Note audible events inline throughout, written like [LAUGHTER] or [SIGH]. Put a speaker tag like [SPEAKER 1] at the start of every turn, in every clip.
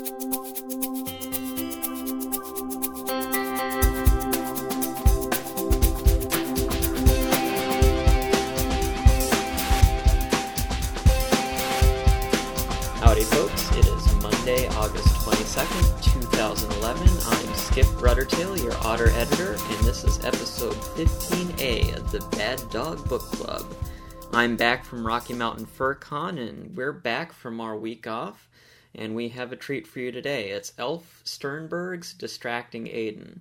[SPEAKER 1] Howdy, folks. It is Monday, August 22nd, 2011. I'm Skip Ruddertail, your Otter editor, and this is episode 15A of the Bad Dog Book Club. I'm back from Rocky Mountain Fur Con, and we're back from our week off, and we have a treat for you today. It's Elf Sternberg's Distracting Aaden.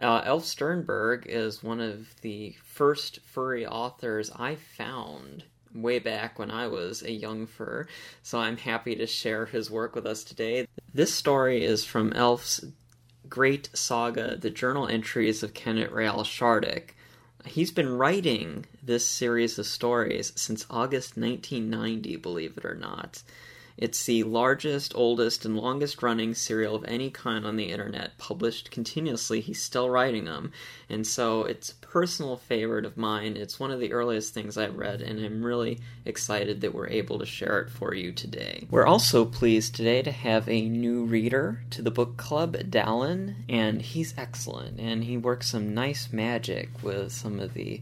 [SPEAKER 1] Uh, Elf Sternberg is one of the first furry authors I found way back when I was a young fur, so I'm happy to share his work with us today. This story is from Elf's great saga, The Journal Entries of Kennet R'yal Shardik. He's been writing this series of stories since August 1990, believe it or not. It's the largest, oldest, and longest running serial of any kind on the internet, published continuously. He's still writing them. And so it's a personal favorite of mine. It's one of the earliest things I read, and I'm really excited that we're able to share it for you today. We're also pleased today to have a new reader to the book club, Dalan, and he's excellent, and he works some nice magic with some of the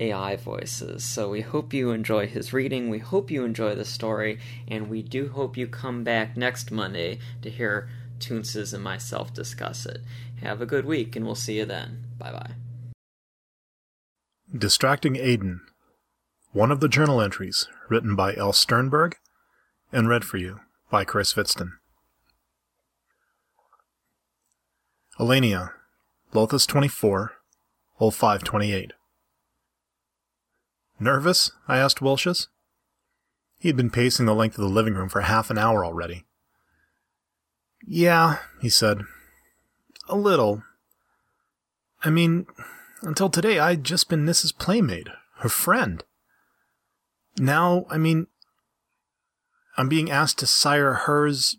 [SPEAKER 1] AI voices. So we hope you enjoy his reading, we hope you enjoy the story, and we do hope you come back next Monday to hear Toonces and myself discuss it. Have a good week, and we'll see you then. Bye bye.
[SPEAKER 2] Distracting Aaden. One of the journal entries written by Elf Sternberg and read for you by Chris Vitzton. Elenia, Lothus 24, 0528. Nervous? I asked Wilshus. He had been pacing the length of the living room for half an hour already. Yeah, he said. A little. I mean, until today I'd just been Nissa's playmate, her friend. Now, I mean, I'm being asked to sire hers,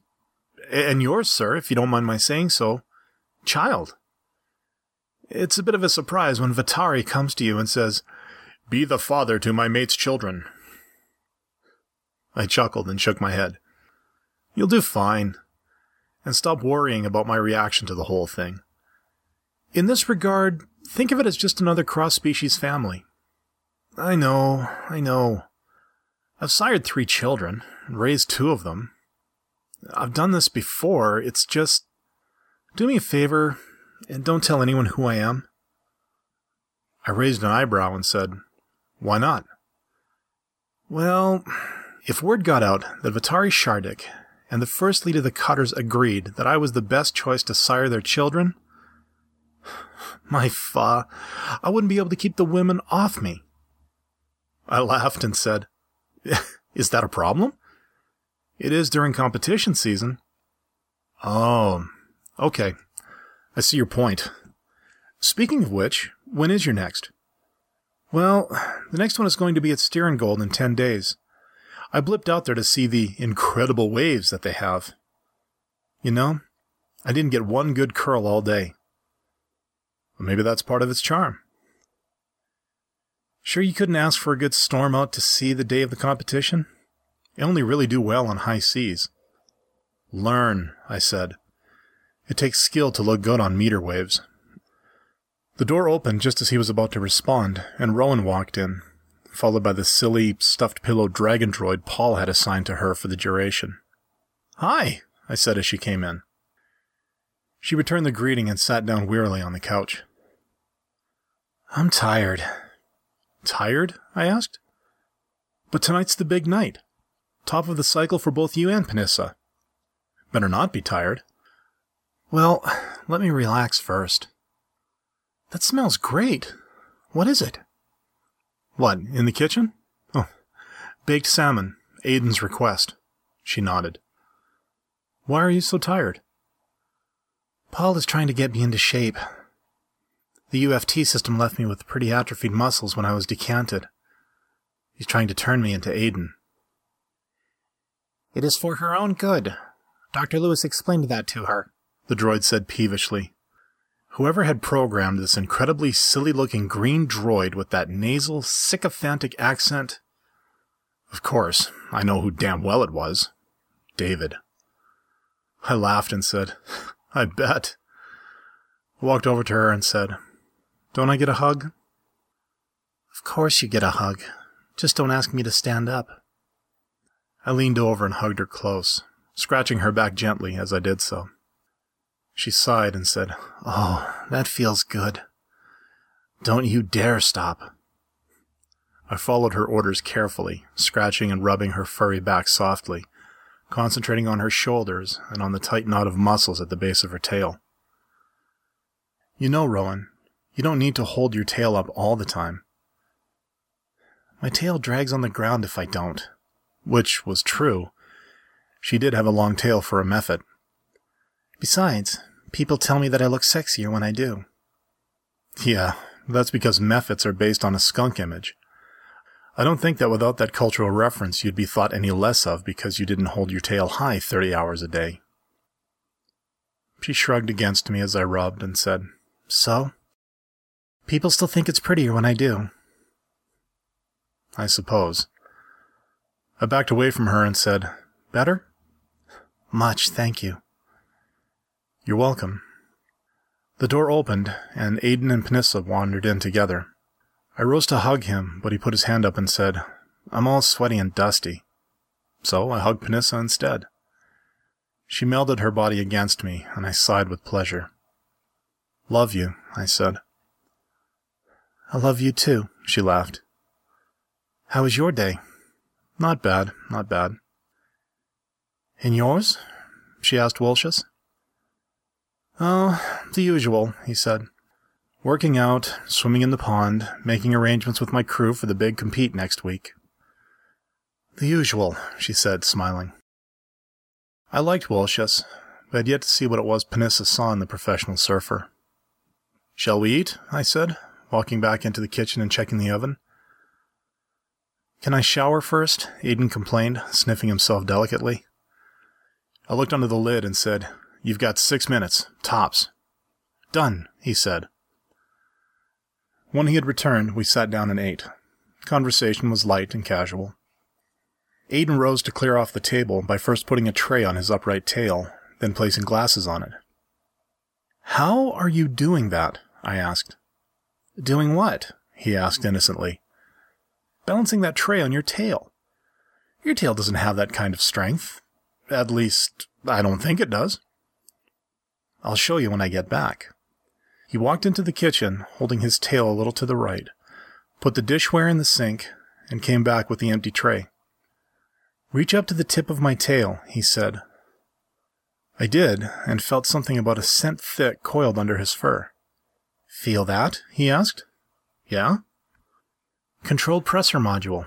[SPEAKER 2] and yours, sir, if you don't mind my saying so, child. It's a bit of a surprise when Vatari comes to you and says, Be the father to my mate's children. I chuckled and shook my head. You'll do fine. And stop worrying about my reaction to the whole thing. In this regard, think of it as just another cross species family. I know, I know. I've sired three children, and raised two of them. I've done this before, it's just. Do me a favor, and don't tell anyone who I am. I raised an eyebrow and said, Why not? Well, if word got out that Vatari Shardik and the first lead of the Cutters agreed that I was the best choice to sire their children, [SIGHS] my fa, I wouldn't be able to keep the women off me. I laughed and said, [LAUGHS] Is that a problem? It is during competition season. Oh, okay. I see your point. Speaking of which, when is your next? Well, the next one is going to be at Steerengold in 10 days. I blipped out there to see the incredible waves that they have. You know, I didn't get one good curl all day. Well, maybe that's part of its charm. Sure you couldn't ask for a good storm out to sea the day of the competition? They only really do well on high seas. Learn, I said. It takes skill to look good on meter waves. The door opened just as he was about to respond, and Rowan walked in, followed by the silly, stuffed pillow dragon droid Paul had assigned to her for the duration. Hi, I said as she came in. She returned the greeting and sat down wearily on the couch. I'm tired. Tired? I asked. But tonight's the big night. Top of the cycle for both you and Panissa. Better not be tired. Well, let me relax first. That smells great. What is it? What, in the kitchen? Oh, baked salmon, Aaden's request. She nodded. Why are you so tired? Paul is trying to get me into shape. The UFT system left me with pretty atrophied muscles when I was decanted. He's trying to turn me into Aaden. It is for her own good. Dr. Lewis explained that to her, the droid said peevishly. Whoever had programmed this incredibly silly looking green droid with that nasal, sycophantic accent. Of course, I know who damn well it was. David. I laughed and said, I bet. I walked over to her and said, Don't I get a hug? Of course you get a hug. Just don't ask me to stand up. I leaned over and hugged her close, scratching her back gently as I did so. She sighed and said, Oh, that feels good. Don't you dare stop. I followed her orders carefully, scratching and rubbing her furry back softly, concentrating on her shoulders and on the tight knot of muscles at the base of her tail. You know, Rowan, you don't need to hold your tail up all the time. My tail drags on the ground if I don't. Which was true. She did have a long tail for a mephit. Besides, people tell me that I look sexier when I do. Yeah, that's because mephits are based on a skunk image. I don't think that without that cultural reference you'd be thought any less of because you didn't hold your tail high 30 hours a day. She shrugged against me as I rubbed and said, So? People still think it's prettier when I do. I suppose. I backed away from her and said, Better? Much, thank you. You're welcome. The door opened, and Aaden and Panissa wandered in together. I rose to hug him, but he put his hand up and said, I'm all sweaty and dusty. So I hugged Panissa instead. She melded her body against me, and I sighed with pleasure. Love you, I said. I love you too, she laughed. How was your day? Not bad, not bad. And yours? she asked Wolshius. Oh, the usual, he said. Working out, swimming in the pond, making arrangements with my crew for the big compete next week. The usual, she said, smiling. I liked Wolshius, but had yet to see what it was Panissa saw in the professional surfer. Shall we eat? I said, walking back into the kitchen and checking the oven. Can I shower first? Aaden complained, sniffing himself delicately. I looked under the lid and said, You've got six minutes, tops. Done, he said. When he had returned, we sat down and ate. Conversation was light and casual. Aaden rose to clear off the table by first putting a tray on his upright tail, then placing glasses on it. How are you doing that? I asked. Doing what? he asked innocently. Balancing that tray on your tail. Your tail doesn't have that kind of strength. At least, I don't think it does. I'll show you when I get back. He walked into the kitchen, holding his tail a little to the right, put the dishware in the sink, and came back with the empty tray. Reach up to the tip of my tail, he said. I did, and felt something about a cent thick coiled under his fur. Feel that? he asked. Yeah? Controlled pressure module.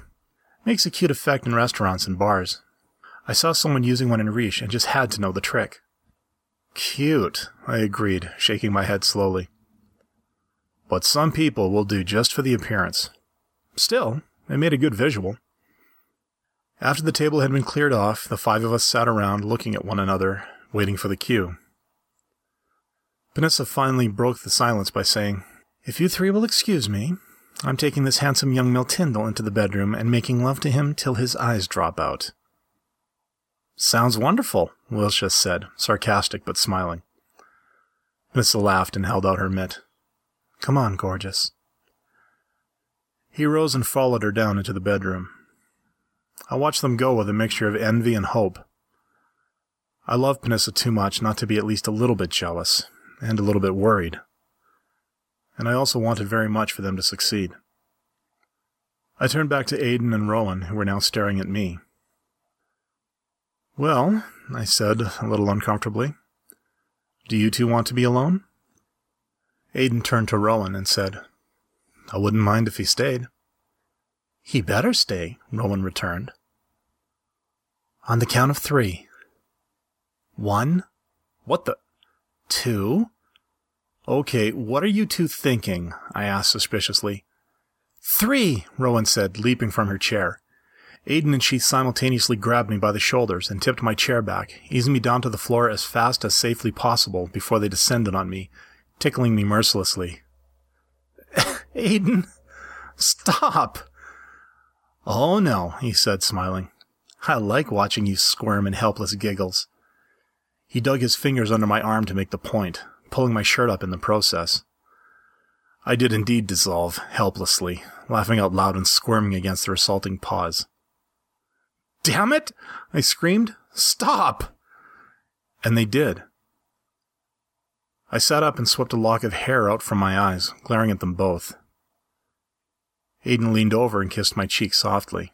[SPEAKER 2] Makes a cute effect in restaurants and bars. I saw someone using one in Riche and just had to know the trick. Cute, I agreed, shaking my head slowly. But some people will do just for the appearance. Still, it made a good visual. After the table had been cleared off, the five of us sat around looking at one another, waiting for the cue. Panissa finally broke the silence by saying, If you three will excuse me, I'm taking this handsome young Miltindal into the bedroom and making love to him till his eyes drop out. Sounds wonderful, Wolshius said, sarcastic but smiling. Nissa laughed and held out her mitt. Come on, gorgeous. He rose and followed her down into the bedroom. I watched them go with a mixture of envy and hope. I loved Panissa too much not to be at least a little bit jealous, and a little bit worried. And I also wanted very much for them to succeed. I turned back to Aaden and Rowan, who were now staring at me. Well, I said, a little uncomfortably, do you two want to be alone? Aaden turned to Rowan and said, I wouldn't mind if he stayed. He better stay, Rowan returned. On the count of three. One? What the? Two? Okay, what are you two thinking? I asked suspiciously. Three, Rowan said, leaping from her chair. Aaden and she simultaneously grabbed me by the shoulders and tipped my chair back, easing me down to the floor as fast as safely possible before they descended on me, tickling me mercilessly. [LAUGHS] Aaden, stop! Oh no, he said, smiling. I like watching you squirm in helpless giggles. He dug his fingers under my arm to make the point, pulling my shirt up in the process. I did indeed dissolve, helplessly, laughing out loud and squirming against their assaulting paws. Damn it! I screamed. Stop! And they did. I sat up and swept a lock of hair out from my eyes, glaring at them both. Aaden leaned over and kissed my cheek softly.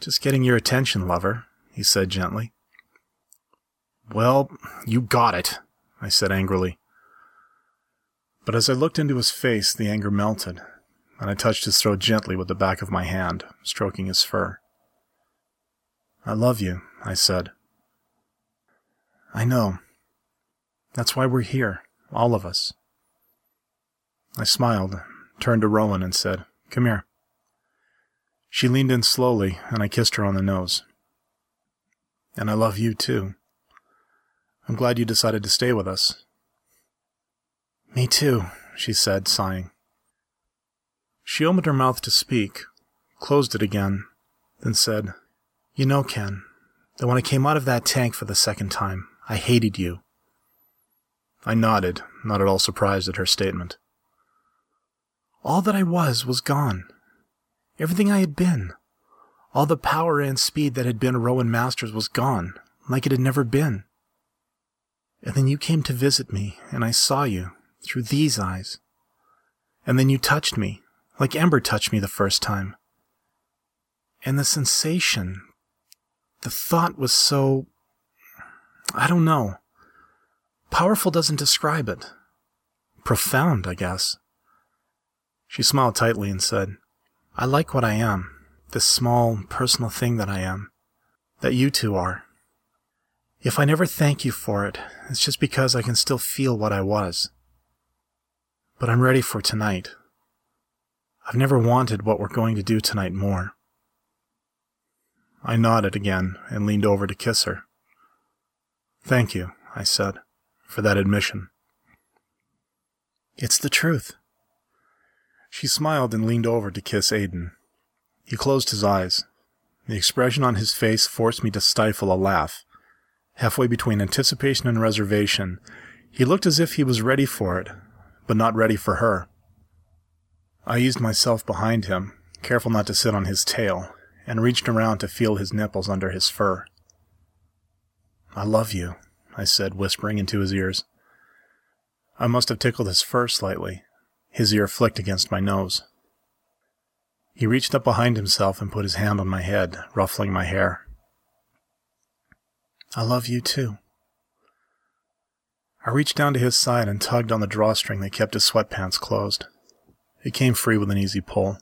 [SPEAKER 2] Just getting your attention, lover, he said gently. Well, you got it, I said angrily. But as I looked into his face, the anger melted, and I touched his throat gently with the back of my hand, stroking his fur. I love you, I said. I know. That's why we're here, all of us. I smiled, turned to Rowan, and said, Come here. She leaned in slowly, and I kissed her on the nose. And I love you, too. I'm glad you decided to stay with us. Me too, she said, sighing. She opened her mouth to speak, closed it again, then said, You know, Ken, that when I came out of that tank for the second time, I hated you. I nodded, not at all surprised at her statement. All that I was was gone. Everything I had been. All the power and speed that had been Rowan Masters was gone, like it had never been. And then you came to visit me, and I saw you through these eyes. And then you touched me, like Ember touched me the first time. And the sensation, the thought was so. I don't know. Powerful doesn't describe it. Profound, I guess. She smiled tightly and said, I like what I am, this small, personal thing that I am, that you two are. If I never thank you for it, it's just because I can still feel what I was. But I'm ready for tonight. I've never wanted what we're going to do tonight more. I nodded again and leaned over to kiss her. Thank you, I said, for that admission. It's the truth. She smiled and leaned over to kiss Aaden. He closed his eyes. The expression on his face forced me to stifle a laugh. Halfway between anticipation and reservation, he looked as if he was ready for it, but not ready for her. I eased myself behind him, careful not to sit on his tail, and reached around to feel his nipples under his fur. I love you, I said, whispering into his ears. I must have tickled his fur slightly. His ear flicked against my nose. He reached up behind himself and put his hand on my head, ruffling my hair. I love you too. I reached down to his side and tugged on the drawstring that kept his sweatpants closed. It came free with an easy pull,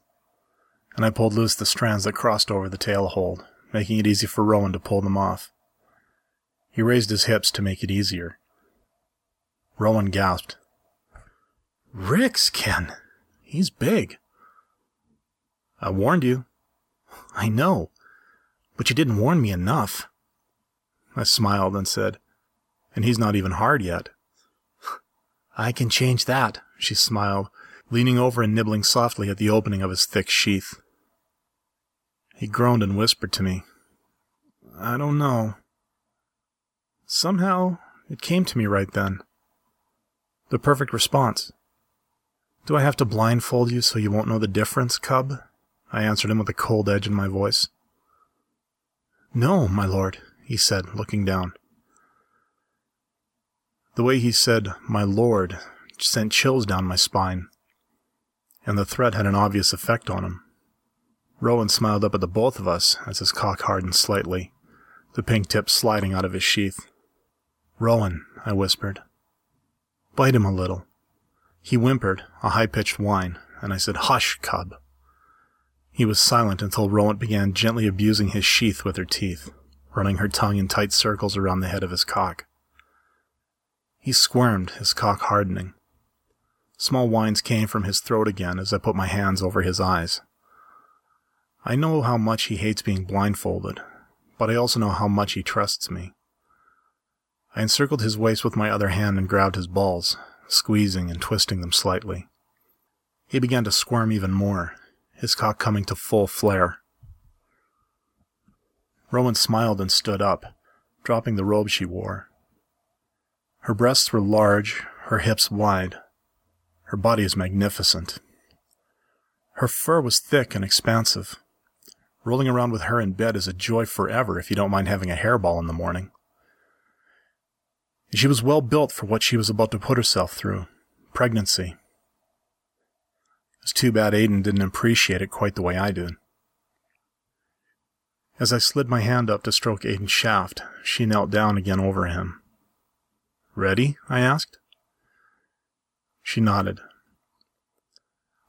[SPEAKER 2] and I pulled loose the strands that crossed over the tail hold, making it easy for Rowan to pull them off. He raised his hips to make it easier. Rowan gasped. Ricks, Ken. He's big. I warned you. I know, but you didn't warn me enough. I smiled and said, And he's not even hard yet. [LAUGHS] I can change that, she smiled, leaning over and nibbling softly at the opening of his thick sheath. He groaned and whispered to me, I don't know. Somehow, it came to me right then. The perfect response. Do I have to blindfold you so you won't know the difference, cub? I answered him with a cold edge in my voice. No, my lord, he said, looking down. The way he said, my lord, sent chills down my spine, and the threat had an obvious effect on him. Rowan smiled up at the both of us as his cock hardened slightly, the pink tip sliding out of his sheath. Rowan, I whispered. Bite him a little. He whimpered, a high pitched whine, and I said, Hush, cub. He was silent until Rowan began gently abusing his sheath with her teeth running her tongue in tight circles around the head of his cock. He squirmed, his cock hardening. Small whines came from his throat again as I put my hands over his eyes. I know how much he hates being blindfolded, but I also know how much he trusts me. I encircled his waist with my other hand and grabbed his balls, squeezing and twisting them slightly. He began to squirm even more, his cock coming to full flare. Rowan smiled and stood up, dropping the robe she wore. Her breasts were large, her hips wide. Her body is magnificent. Her fur was thick and expansive. Rolling around with her in bed is a joy forever if you don't mind having a hairball in the morning. She was well built for what she was about to put herself through pregnancy. It's too bad Aaden didn't appreciate it quite the way I did. As I slid my hand up to stroke Aaden's shaft, she knelt down again over him. Ready? I asked. She nodded.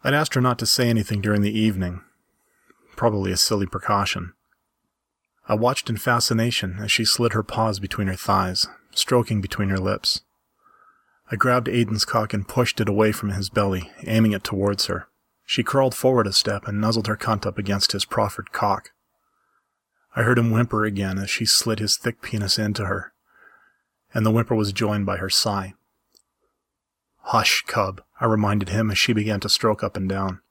[SPEAKER 2] I'd asked her not to say anything during the evening. Probably a silly precaution. I watched in fascination as she slid her paws between her thighs, stroking between her lips. I grabbed Aaden's cock and pushed it away from his belly, aiming it towards her. She crawled forward a step and nuzzled her cunt up against his proffered cock. I heard him whimper again as she slid his thick penis into her, and the whimper was joined by her sigh. Hush, cub, I reminded him as she began to stroke up and down.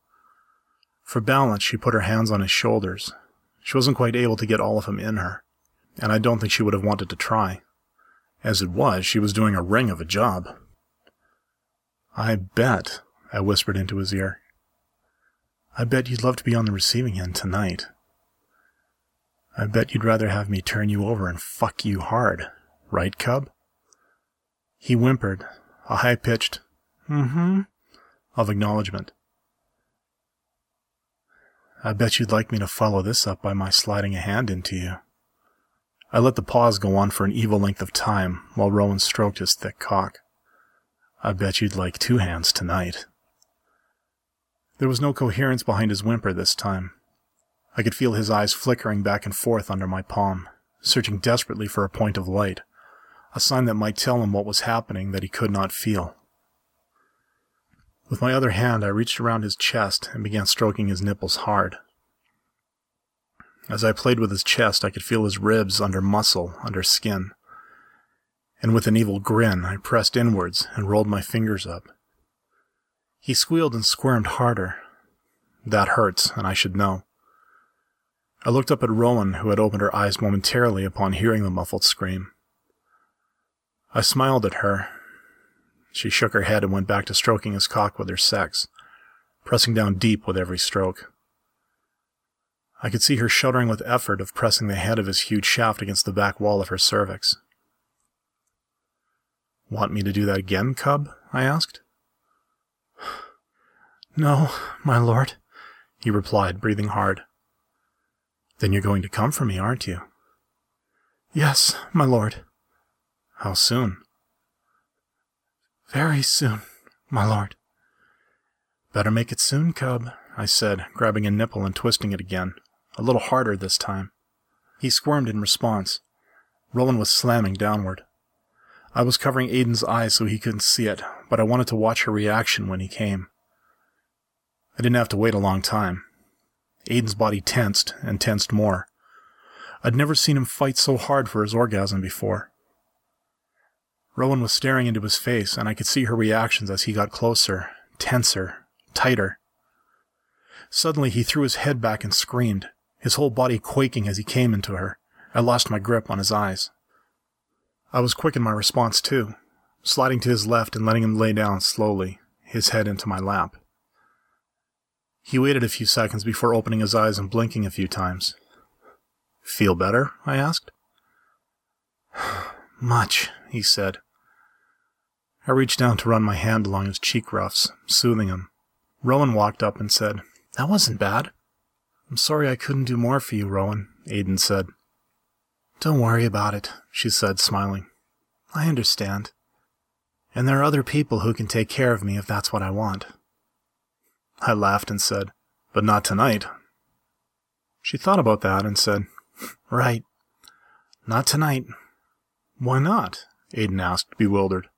[SPEAKER 2] For balance, she put her hands on his shoulders. She wasn't quite able to get all of him in her, and I don't think she would have wanted to try. As it was, she was doing a ring of a job. I bet, I whispered into his ear. I bet you'd love to be on the receiving end tonight. I bet you'd rather have me turn you over and fuck you hard, right, Cub? He whimpered, a high pitched, mm hmm, of acknowledgement. I bet you'd like me to follow this up by my sliding a hand into you. I let the pause go on for an evil length of time while Rowan stroked his thick cock. I bet you'd like two hands tonight. There was no coherence behind his whimper this time. I could feel his eyes flickering back and forth under my palm, searching desperately for a point of light, a sign that might tell him what was happening that he could not feel. With my other hand, I reached around his chest and began stroking his nipples hard. As I played with his chest, I could feel his ribs under muscle, under skin. And with an evil grin, I pressed inwards and rolled my fingers up. He squealed and squirmed harder. That hurts, and I should know. I looked up at Rowan, who had opened her eyes momentarily upon hearing the muffled scream. I smiled at her. She shook her head and went back to stroking his cock with her sex, pressing down deep with every stroke. I could see her shuddering with effort of pressing the head of his huge shaft against the back wall of her cervix. Want me to do that again, cub? I asked. [SIGHS] No, my lord, he replied, breathing hard. Then you're going to come for me, aren't you? Yes, my lord. How soon? Very soon, my lord. Better make it soon, cub, I said, grabbing a nipple and twisting it again, a little harder this time. He squirmed in response. Rowan was slamming downward. I was covering Aaden's eyes so he couldn't see it, but I wanted to watch her reaction when he came. I didn't have to wait a long time. Aaden's body tensed and tensed more. I'd never seen him fight so hard for his orgasm before. Rowan was staring into his face, and I could see her reactions as he got closer, tenser, tighter. Suddenly, he threw his head back and screamed, his whole body quaking as he came into her. I lost my grip on his eyes. I was quick in my response, too, sliding to his left and letting him lay down slowly, his head into my lap. He waited a few seconds before opening his eyes and blinking a few times. Feel better? I asked. [SIGHS] Much, he said. I reached down to run my hand along his cheek ruffs, soothing him. Rowan walked up and said, That wasn't bad. I'm sorry I couldn't do more for you, Rowan, Aaden said. Don't worry about it, she said, smiling. I understand. And there are other people who can take care of me if that's what I want. I laughed and said, But not tonight. She thought about that and said, Right. Not tonight. Why not? Aaden asked, bewildered.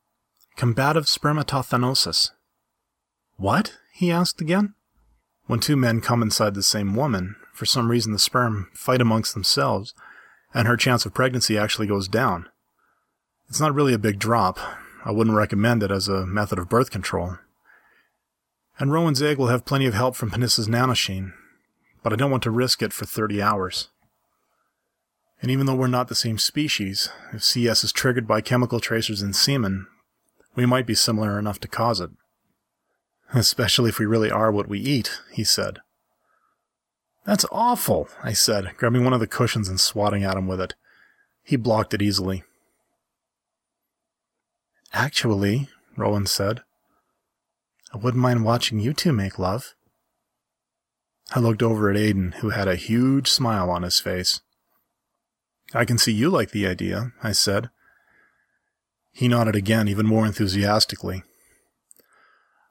[SPEAKER 2] Combative spermatothanosis. What? he asked again. When two men come inside the same woman, for some reason the sperm fight amongst themselves, and her chance of pregnancy actually goes down. It's not really a big drop. I wouldn't recommend it as a method of birth control. And Rowan's egg will have plenty of help from Panissa's nanoshein, but I don't want to risk it for 30 hours. And even though we're not the same species, if CS is triggered by chemical tracers in semen, we might be similar enough to cause it. Especially if we really are what we eat, he said. That's awful, I said, grabbing one of the cushions and swatting at him with it. He blocked it easily. Actually, Rowan said, I wouldn't mind watching you two make love. I looked over at Aaden, who had a huge smile on his face. I can see you like the idea, I said. He nodded again, even more enthusiastically.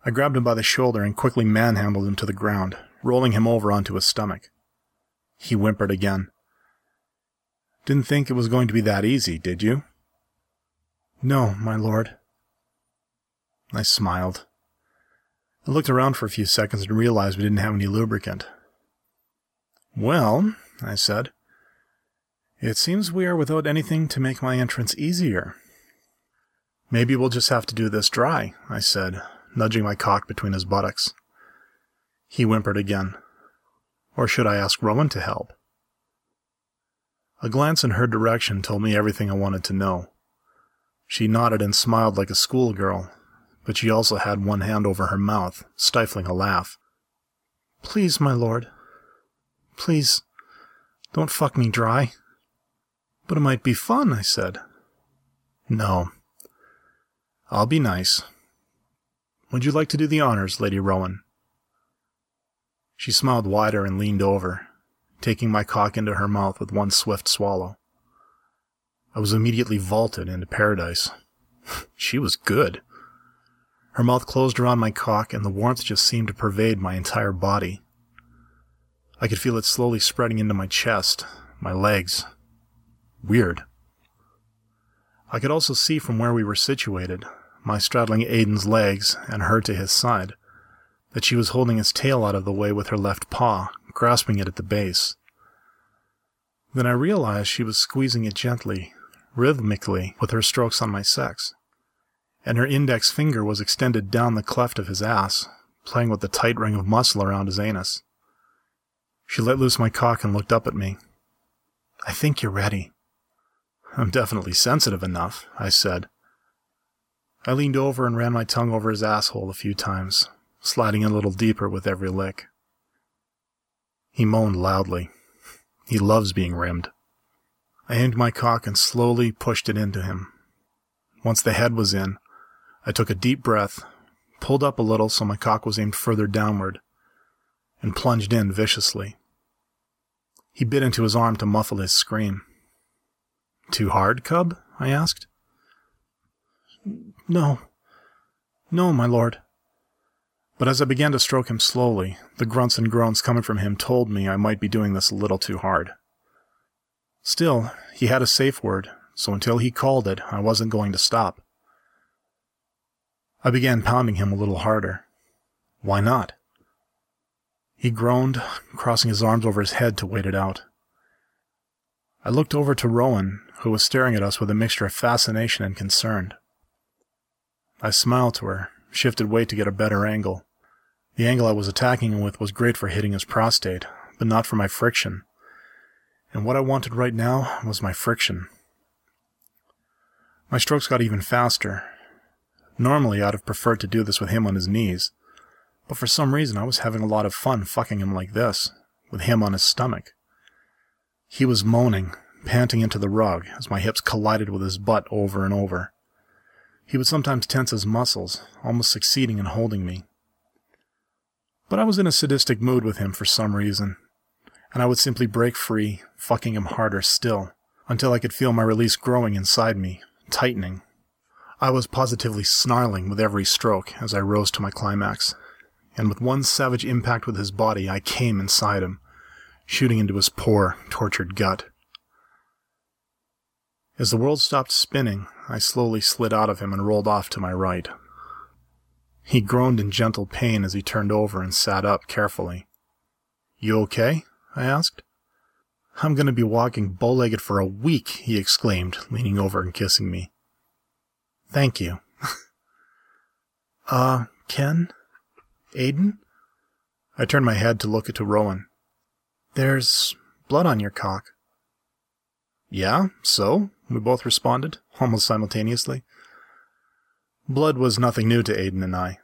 [SPEAKER 2] I grabbed him by the shoulder and quickly manhandled him to the ground, rolling him over onto his stomach. He whimpered again. Didn't think it was going to be that easy, did you? No, my lord. I smiled. I looked around for a few seconds and realized we didn't have any lubricant. Well, I said, it seems we are without anything to make my entrance easier. Maybe we'll just have to do this dry, I said, nudging my cock between his buttocks. He whimpered again. Or should I ask Rowan to help? A glance in her direction told me everything I wanted to know. She nodded and smiled like a schoolgirl, but she also had one hand over her mouth, stifling a laugh. Please, my lord. Please, don't fuck me dry. But it might be fun, I said. No. I'll be nice. Would you like to do the honors, Lady Rowan? She smiled wider and leaned over, taking my cock into her mouth with one swift swallow. I was immediately vaulted into paradise. [LAUGHS] she was good. Her mouth closed around my cock, and the warmth just seemed to pervade my entire body. I could feel it slowly spreading into my chest, my legs, Weird. I could also see from where we were situated, my straddling Aaden's legs and her to his side, that she was holding his tail out of the way with her left paw, grasping it at the base. Then I realized she was squeezing it gently, rhythmically, with her strokes on my sex, and her index finger was extended down the cleft of his ass, playing with the tight ring of muscle around his anus. She let loose my cock and looked up at me. I think you're ready. I'm definitely sensitive enough, I said. I leaned over and ran my tongue over his asshole a few times, sliding a little deeper with every lick. He moaned loudly. He loves being rimmed. I aimed my cock and slowly pushed it into him. Once the head was in, I took a deep breath, pulled up a little so my cock was aimed further downward, and plunged in viciously. He bit into his arm to muffle his scream. Too hard, cub? I asked. No. No, my lord. But as I began to stroke him slowly, the grunts and groans coming from him told me I might be doing this a little too hard. Still, he had a safe word, so until he called it, I wasn't going to stop. I began pounding him a little harder. Why not? He groaned, crossing his arms over his head to wait it out. I looked over to Rowan, who was staring at us with a mixture of fascination and concern. I smiled to her, shifted weight to get a better angle. The angle I was attacking him with was great for hitting his prostate, but not for my friction. And what I wanted right now was my friction. My strokes got even faster. Normally, I'd have preferred to do this with him on his knees, but for some reason I was having a lot of fun fucking him like this, with him on his stomach. He was moaning, panting into the rug as my hips collided with his butt over and over. He would sometimes tense his muscles, almost succeeding in holding me. But I was in a sadistic mood with him for some reason, and I would simply break free, fucking him harder still, until I could feel my release growing inside me, tightening. I was positively snarling with every stroke as I rose to my climax, and with one savage impact with his body, I came inside him, shooting into his poor, tortured gut. As the world stopped spinning, I slowly slid out of him and rolled off to my right. He groaned in gentle pain as he turned over and sat up carefully. You okay? I asked. I'm going to be walking bow-legged for a week, he exclaimed, leaning over and kissing me. Thank you. [LAUGHS] uh, Ken? Aaden? I turned my head to look at Rowan. There's blood on your cock. Yeah, so? We both responded, almost simultaneously. Blood was nothing new to Aaden and I.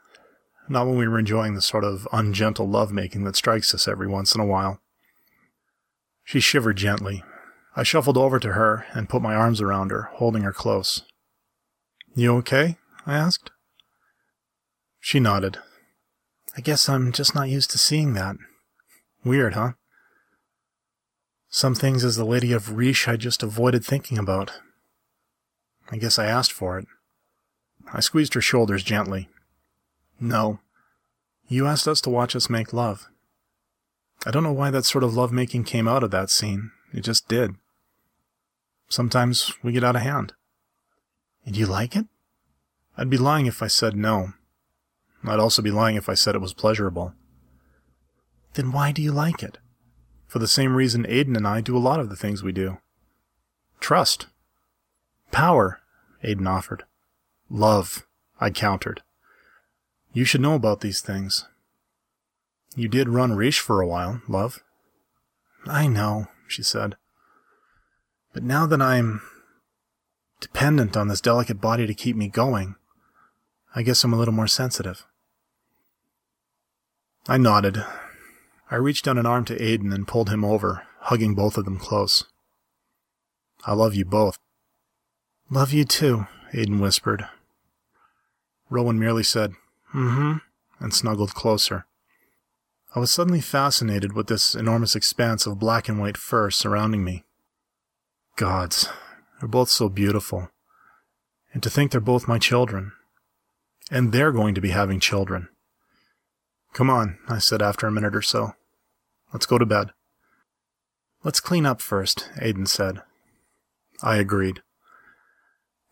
[SPEAKER 2] Not when we were enjoying the sort of ungentle lovemaking that strikes us every once in a while. She shivered gently. I shuffled over to her and put my arms around her, holding her close. You okay? I asked. She nodded. I guess I'm just not used to seeing that. Weird, huh? Some things as the Lady of Riche I just avoided thinking about. I guess I asked for it. I squeezed her shoulders gently. No. You asked us to watch us make love. I don't know why that sort of lovemaking came out of that scene. It just did. Sometimes we get out of hand. And you like it? I'd be lying if I said no. I'd also be lying if I said it was pleasurable. Then why do you like it? For the same reason Aaden and I do a lot of the things we do. Trust. Power, Aaden offered. Love, I countered. You should know about these things. You did run Riche for a while, love. I know, she said. But now that I'm dependent on this delicate body to keep me going, I guess I'm a little more sensitive. I nodded, I reached out an arm to Aaden and pulled him over, hugging both of them close. I love you both. Love you too, Aaden whispered. Rowan merely said, mm-hmm, and snuggled closer. I was suddenly fascinated with this enormous expanse of black and white fur surrounding me. Gods, they're both so beautiful. And to think they're both my children. And they're going to be having children. Come on, I said after a minute or so. Let's go to bed. Let's clean up first, Aaden said. I agreed.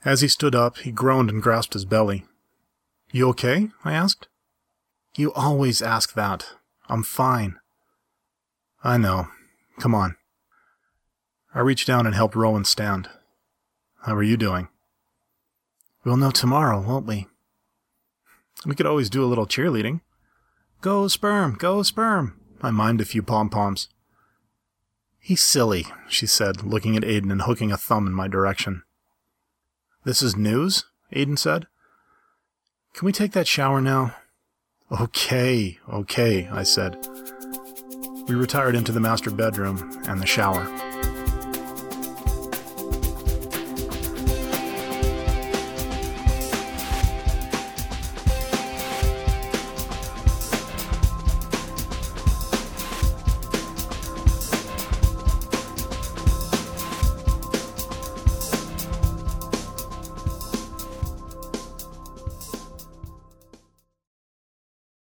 [SPEAKER 2] As he stood up, he groaned and grasped his belly. You okay? I asked. You always ask that. I'm fine. I know. Come on. I reached down and helped Rowan stand. How are you doing? We'll know tomorrow, won't we? We could always do a little cheerleading. Go sperm, go sperm. I mimed a few pom-poms. He's silly, she said, looking at Aaden and hooking a thumb in my direction. This is news? Aaden said. Can we take that shower now? Okay, okay, I said. We retired into the master bedroom and the shower.